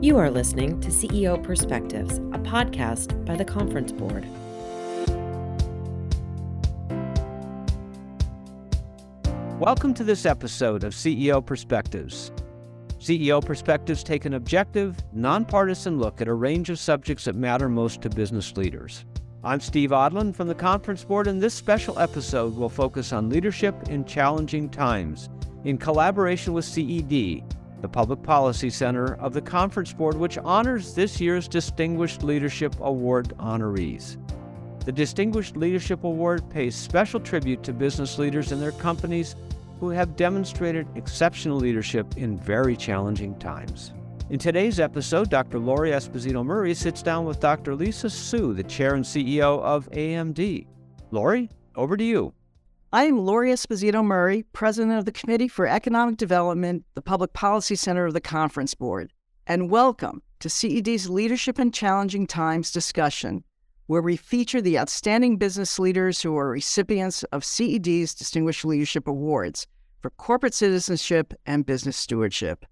You are listening to CEO Perspectives, a podcast by the Conference Board. Welcome to this episode of CEO Perspectives. CEO Perspectives take an objective, nonpartisan look at a range of subjects that matter most to business leaders. I'm Steve Odland from the Conference Board, and this special episode will focus on leadership in challenging times in collaboration with CED, the Public Policy Center of the Conference Board, which honors this year's Distinguished Leadership Award honorees. The Distinguished Leadership Award pays special tribute to business leaders and their companies who have demonstrated exceptional leadership in very challenging times. In today's episode, Dr. Lori Esposito Murray sits down with Dr. Lisa Su, the chair and CEO of AMD. Lori, over to you. I am Lori Esposito Murray, President of the Committee for Economic Development, the Public Policy Center of the Conference Board, and welcome to CED's Leadership in Challenging Times discussion, where we feature the outstanding business leaders who are recipients of CED's Distinguished Leadership Awards for corporate citizenship and business stewardship.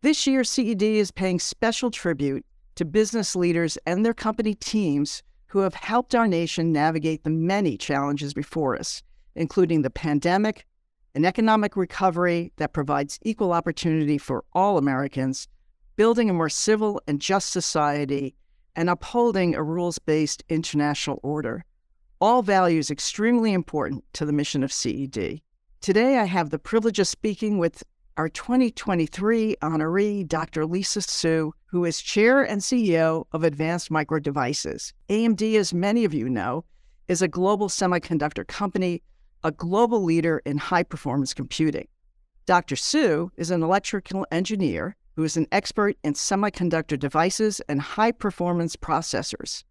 This year, CED is paying special tribute to business leaders and their company teams who have helped our nation navigate the many challenges before us including the pandemic, an economic recovery that provides equal opportunity for all Americans, building a more civil and just society, and upholding a rules based international order. All values extremely important to the mission of CED. Today, I have the privilege of speaking with our 2023 honoree, Dr. Lisa Su, who is chair and CEO of Advanced Micro Devices. AMD, as many of you know, is a global semiconductor company a global leader in high performance computing. Dr. Su is an electrical engineer who is an expert in semiconductor devices and high performance processors.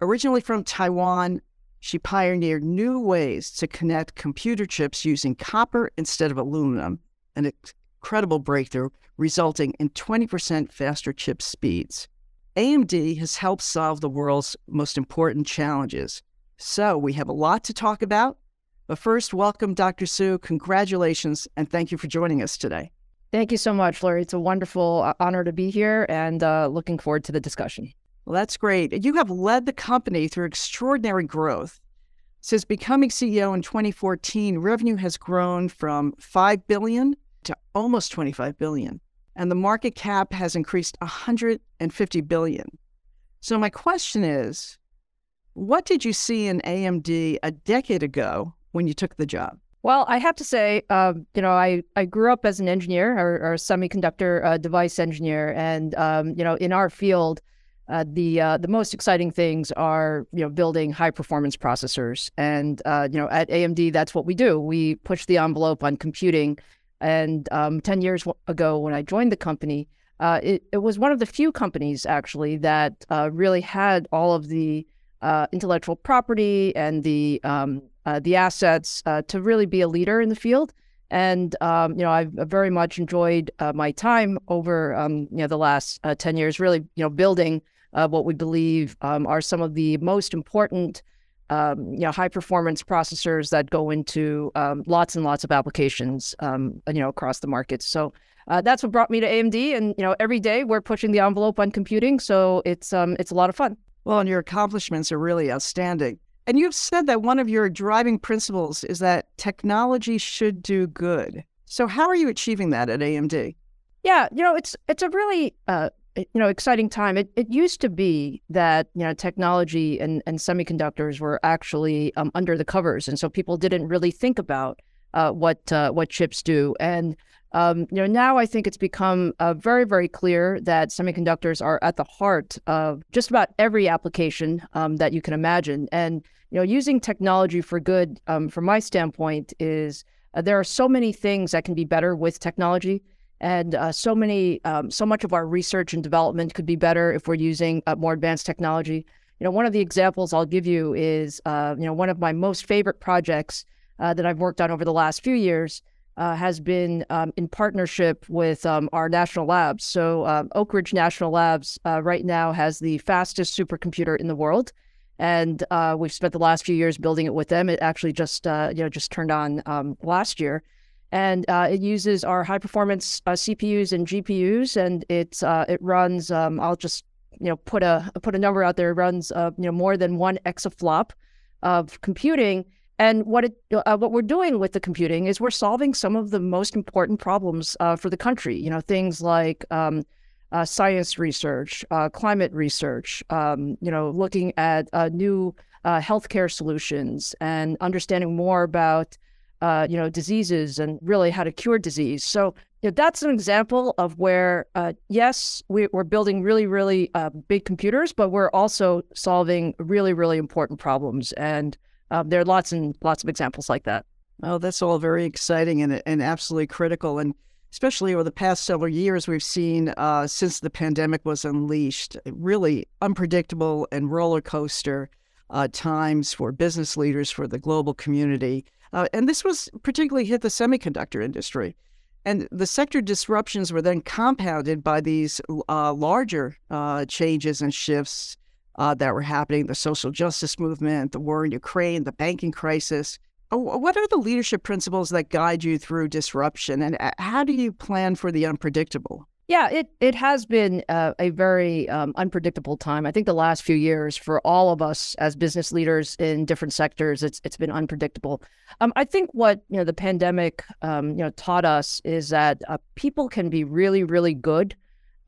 Originally from Taiwan, she pioneered new ways to connect computer chips using copper instead of aluminum, an incredible breakthrough resulting in 20% faster chip speeds. AMD has helped solve the world's most important challenges. So we have a lot to talk about, but first, welcome, Dr. Su. Congratulations, and thank you for joining us today. Thank you so much, Lori. It's a wonderful uh, honor to be here and uh, looking forward to the discussion. Well, that's great. You have led the company through extraordinary growth. Since becoming CEO in 2014, revenue has grown from 5 billion to almost 25 billion, and the market cap has increased 150 billion. So my question is, what did you see in AMD a decade ago when you took the job? Well, I have to say, uh, you know, I, I grew up as an engineer or, or a semiconductor uh, device engineer, and um, you know, in our field, uh, the uh, the most exciting things are you know building high performance processors, and uh, you know, at AMD, that's what we do. We push the envelope on computing, and um, ten years ago, when I joined the company, uh, it, it was one of the few companies actually that really had all of the intellectual property and the um, uh, the assets uh, to really be a leader in the field. And um, you know, I've very much enjoyed uh, my time over um, you know the last uh, ten years, really you know building uh, what we believe um, are some of the most important um, you know high performance processors that go into um, lots and lots of applications um, you know across the market. So. Uh, that's what brought me to AMD, and you know, every day we're pushing the envelope on computing, so it's um, it's a lot of fun. Well, and your accomplishments are really outstanding. And you've said that one of your driving principles is that technology should do good. So how are you achieving that at AMD? Yeah, you know, it's it's a really uh, you know exciting time. It it used to be that you know technology and and semiconductors were actually um, under the covers, and so people didn't really think about uh, what uh, what chips do. And um, you know, now I think it's become uh, very, very clear that semiconductors are at the heart of just about every application um, that you can imagine. And you know, using technology for good, um, from my standpoint, is uh, there are so many things that can be better with technology, and uh, so many, um, so much of our research and development could be better if we're using uh, more advanced technology. You know, one of the examples I'll give you is, uh, you know, one of my most favorite projects uh, that I've worked on over the last few years. Uh, has been um, in partnership with um, our national labs. So, um, Oak Ridge National Labs uh, right now has the fastest supercomputer in the world and uh, we've spent the last few years building it with them. It actually just uh, you know just turned on um, last year, and uh, it uses our high performance uh, CPUs and GPUs, and it's uh, it runs. Um, I'll just you know put a put a number out there. It runs uh, you know more than one exaflop of computing. And what it uh, what we're doing with the computing is we're solving some of the most important problems uh, for the country. You know things like um, science research, climate research. Um, you know looking at new healthcare solutions and understanding more about uh, you know, diseases and really how to cure disease. So you know, that's an example of where, uh, yes, we, are building really, really uh, big computers, but we're also solving really, really important problems. And um, there are lots and lots of examples like that. Oh, that's all very exciting and, and absolutely critical. And especially over the past several years, we've seen uh, since the pandemic was unleashed, really unpredictable and roller coaster uh, times for business leaders, for the global community. Uh, and this was particularly hit the semiconductor industry. And the sector disruptions were then compounded by these uh, larger uh, changes and shifts uh, that were happening the social justice movement, the war in Ukraine, the banking crisis. Uh, what are the leadership principles that guide you through disruption, and uh, how do you plan for the unpredictable? Yeah, it it has been uh, a very um, unpredictable time. I think the last few years for all of us as business leaders in different sectors, it's it's been unpredictable. Um, I think what you know the pandemic um, you know taught us is that uh, people can be really really good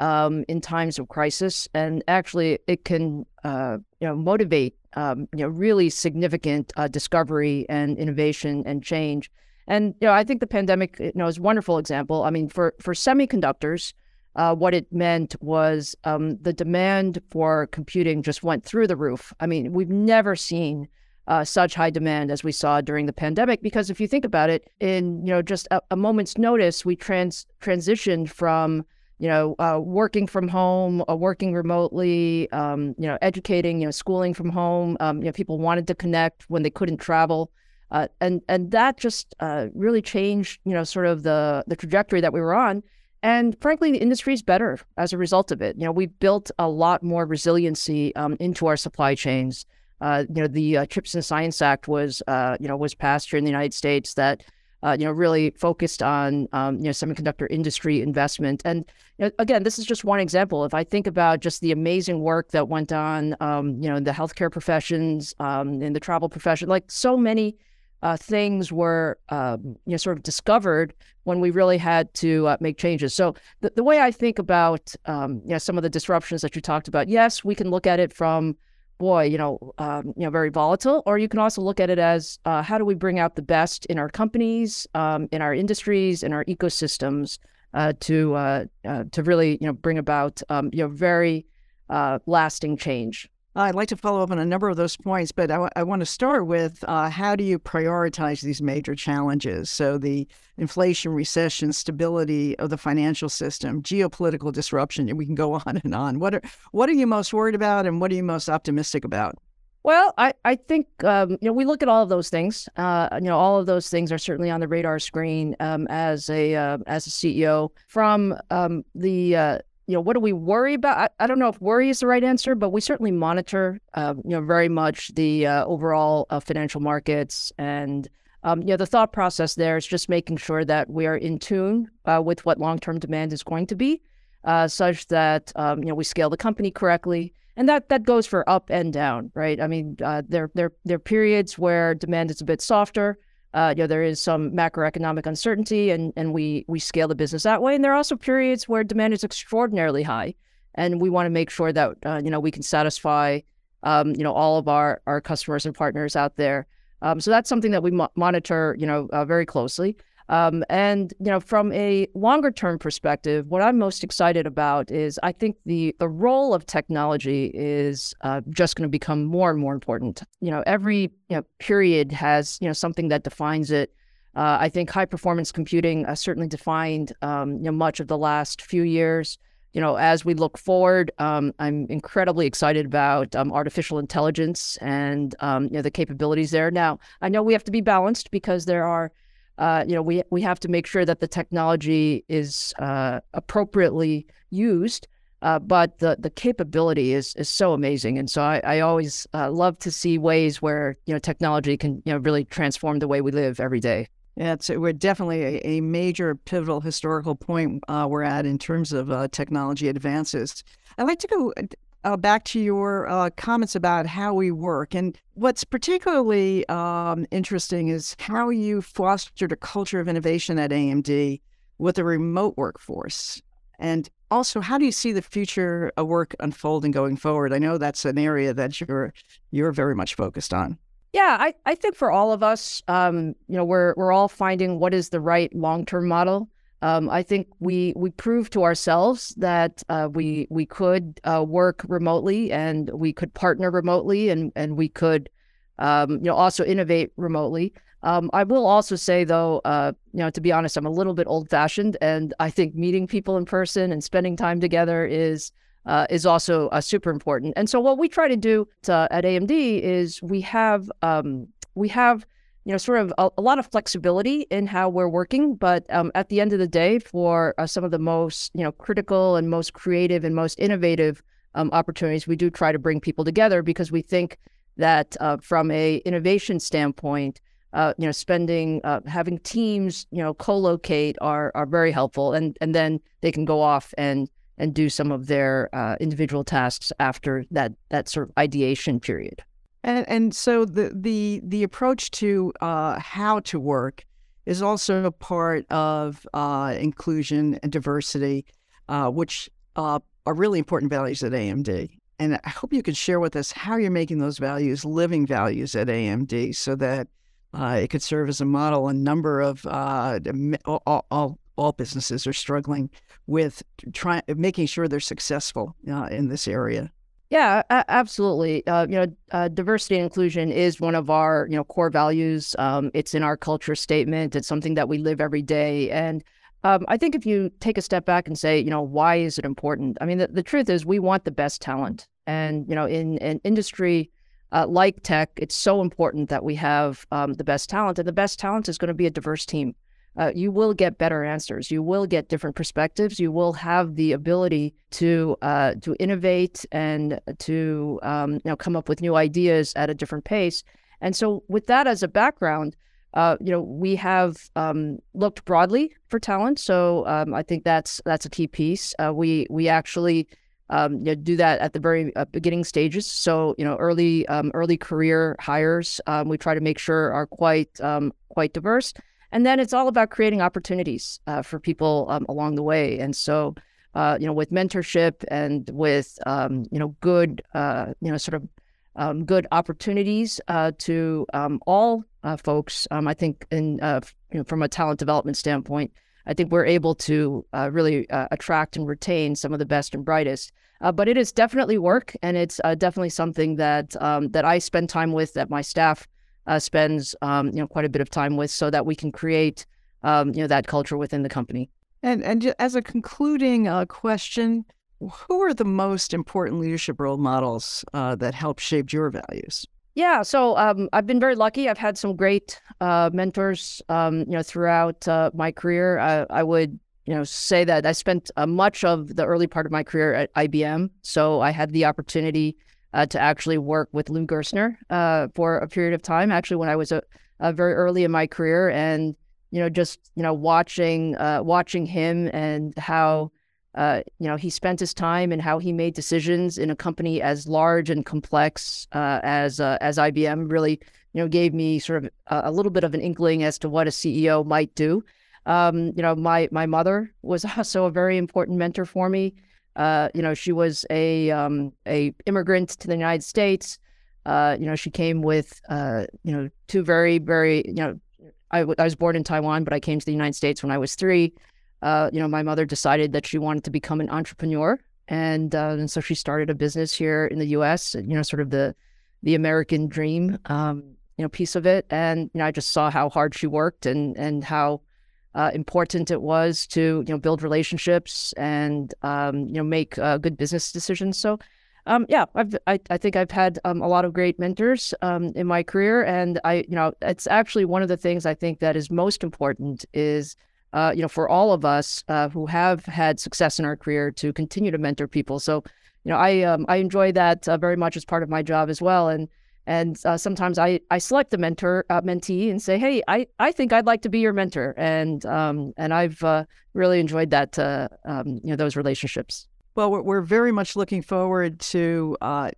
um, in times of crisis, and actually it can uh, you know motivate um, you know really significant uh, discovery and innovation and change. And you know I think the pandemic you know is a wonderful example. I mean for for semiconductors uh, what it meant was um, the demand for computing just went through the roof. I mean, we've never seen uh, such high demand as we saw during the pandemic. Because if you think about it, in you know just a, a moment's notice, we trans transitioned from you know uh, working from home, uh, working remotely, um, you know educating, you know schooling from home. Um, you know people wanted to connect when they couldn't travel. Uh, and and that just uh, really changed, you know, sort of the the trajectory that we were on. And frankly, the industry is better as a result of it. You know, we've built a lot more resiliency um, into our supply chains. Uh, you know, the uh, Chips and Science Act was, you know, was passed here in the United States that, uh, you know, really focused on, um, you know, semiconductor industry investment. And you know, again, this is just one example. If I think about just the amazing work that went on, um, you know, in the healthcare professions, um, in the travel profession, like so many uh, things were um, you know sort of discovered when we really had to uh, make changes. So the, the way I think about um, you know some of the disruptions that you talked about, yes, we can look at it from boy, you know, um, you know, very volatile, or you can also look at it as uh, how do we bring out the best in our companies, um, in our industries, in our ecosystems uh, to uh, uh, to really you know bring about um, you know very lasting change. I'd like to follow up on a number of those points, but I, w- I want to start with uh, how do you prioritize these major challenges? So, the inflation, recession, stability of the financial system, geopolitical disruption, and we can go on and on. What are, what are you most worried about, and what are you most optimistic about? Well, I, I think um, you know we look at all of those things. Uh, you know, all of those things are certainly on the radar screen um, as a uh, as a CEO. From um, the uh, you know, what do we worry about? I, I, don't know if worry is the right answer, but we certainly monitor, uh, you know, very much the uh, overall uh, financial markets. And, um, you know, the thought process there is just making sure that we are in tune uh, with what long term demand is going to be, uh, such that, um, you know, we scale the company correctly. And that, that goes for up and down, right? I mean, uh, there, there, there are periods where demand is a bit softer uh, you know, there is some macroeconomic uncertainty, and and we we scale the business that way. And there are also periods where demand is extraordinarily high, and we want to make sure that uh, you know we can satisfy um, you know all of our our customers and partners out there. Um, so that's something that we mo- monitor, you know, uh, very closely. Um, and you know, from a longer term perspective, what I'm most excited about is I think the the role of technology is uh, just going to become more and more important. You know, every you know, period has you know something that defines it. Uh, I think high performance computing uh, certainly defined um, you know much of the last few years. You know, as we look forward, um, I'm incredibly excited about um, artificial intelligence and um, you know the capabilities there. Now, I know we have to be balanced because there are uh, you know, we we have to make sure that the technology is uh, appropriately used. Uh, but the the capability is is so amazing, and so I, I always uh, love to see ways where you know technology can you know really transform the way we live every day. Yeah, it's, we're definitely a, a major pivotal historical point uh, we're at in terms of uh, technology advances. I'd like to go uh, back to your uh, comments about how we work. And what's particularly um, interesting is how you fostered a culture of innovation at AMD with a remote workforce. And also, how do you see the future of work unfolding going forward? I know that's an area that you're you're very much focused on. Yeah, I, I think for all of us, um, you know, we're we're all finding what is the right long term model. Um, I think we we proved to ourselves that uh, we we could uh, work remotely and we could partner remotely and and we could um, you know also innovate remotely. Um, I will also say though, uh, you know, to be honest, I'm a little bit old fashioned, and I think meeting people in person and spending time together is uh, is also uh, super important. And so what we try to do to, at AMD is we have um, we have you know, sort of a, a, lot of flexibility in how we're working. But um, at the end of the day, for uh, some of the most, you know, critical and most creative and most innovative um, opportunities, we do try to bring people together because we think that uh, from a innovation standpoint, uh, you know, spending, uh, having teams, you know, co-locate are are very helpful, and and then they can go off and and do some of their uh, individual tasks after that that sort of ideation period. And and so the the the approach to uh, how to work is also a part of uh, inclusion and diversity, uh, which uh, are really important values at AMD. And I hope you could share with us how you're making those values living values at AMD, so that uh, it could serve as a model. A number of uh, all, all, all businesses are struggling with trying making sure they're successful in this area. Yeah, absolutely. Uh, you know, uh, diversity and inclusion is one of our you know core values. Um, it's in our culture statement. It's something that we live every day. And um, I think if you take a step back and say, you know, why is it important? I mean, the, the truth is we want the best talent, and you know, in an industry uh, like tech, it's so important that we have um, the best talent, and the best talent is going to be a diverse team uh, you will get better answers. You will get different perspectives. You will have the ability to uh, to innovate and to um, you know come up with new ideas at a different pace. And so, with that as a background, uh, you know we have um, looked broadly for talent. So um, I think that's that's a key piece. Uh, we we actually um, you know, do that at the very uh, beginning stages. So you know, early um, early career hires, um, we try to make sure are quite um, quite diverse. And then it's all about creating opportunities uh, for people um, along the way. And so, uh, you know, with mentorship and with, um, you know, good, uh, you know, sort of um, good opportunities uh, to um, all uh, folks, um, I think, in, uh, you know, from a talent development standpoint, I think we're able to really attract and retain some of the best and brightest. but it is definitely work, and it's definitely something that um, that I spend time with, that my staff uh, spends um, you know quite a bit of time with, so that we can create um, you know that culture within the company. And and as a concluding uh, question, who are the most important leadership role models uh, that help shape your values? Yeah, so um, I've been very lucky. I've had some great uh, mentors, um, you know, throughout uh, my career. I, I, would, you know, say that I spent uh, much of the early part of my career at IBM. So I had the opportunity uh, to actually work with Lou Gerstner uh, for a period of time. Actually, when I was a, a, very early in my career, and you know, just you know, watching uh, watching him and how uh, you know he spent his time and how he made decisions in a company as large and complex uh, as uh, as IBM really you know gave me sort of a, a, little bit of an inkling as to what a CEO might do. Um, you know, my my mother was also a very important mentor for me. Uh, you know, she was a um, a immigrant to the United States. Uh, you know, she came with uh, you know two very very you know I, w- I was born in Taiwan, but I came to the United States when I was three. Uh, you know, my mother decided that she wanted to become an entrepreneur, and uh, and so she started a business here in the U.S. You know, sort of the the American dream, um, you know, piece of it. And you know, I just saw how hard she worked and and how uh, important it was to you know build relationships and um, you know make uh, good business decisions. So um, yeah, I've, I I think I've had um, a lot of great mentors um, in my career, and I you know it's actually one of the things I think that is most important is. Uh, you know, for all of us uh, who have had success in our career, to continue to mentor people. So, you know, I um, I enjoy that uh, very much as part of my job as well. And And uh, sometimes I, I select a mentor uh, mentee and say, hey, I, I think I'd like to be your mentor. And um, and I've uh, really enjoyed that uh, um, you know those relationships. Well, we're very much looking forward to uh,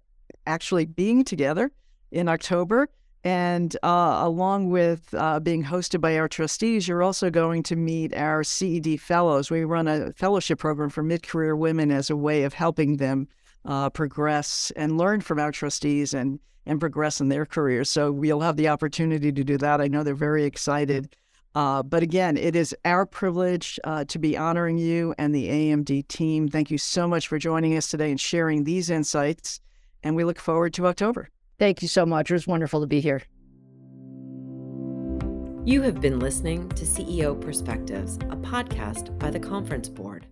actually being together in October. And uh, along with being hosted by our trustees, you're also going to meet our CED fellows. We run a fellowship program for mid career women as a way of helping them uh, progress and learn from our trustees and, and progress in their careers. So we'll have the opportunity to do that. I know they're very excited. Uh, but again, it is our privilege uh, to be honoring you and the AMD team. Thank you so much for joining us today and sharing these insights. And we look forward to October. Thank you so much. It was wonderful to be here. You have been listening to CEO Perspectives, a podcast by the Conference Board.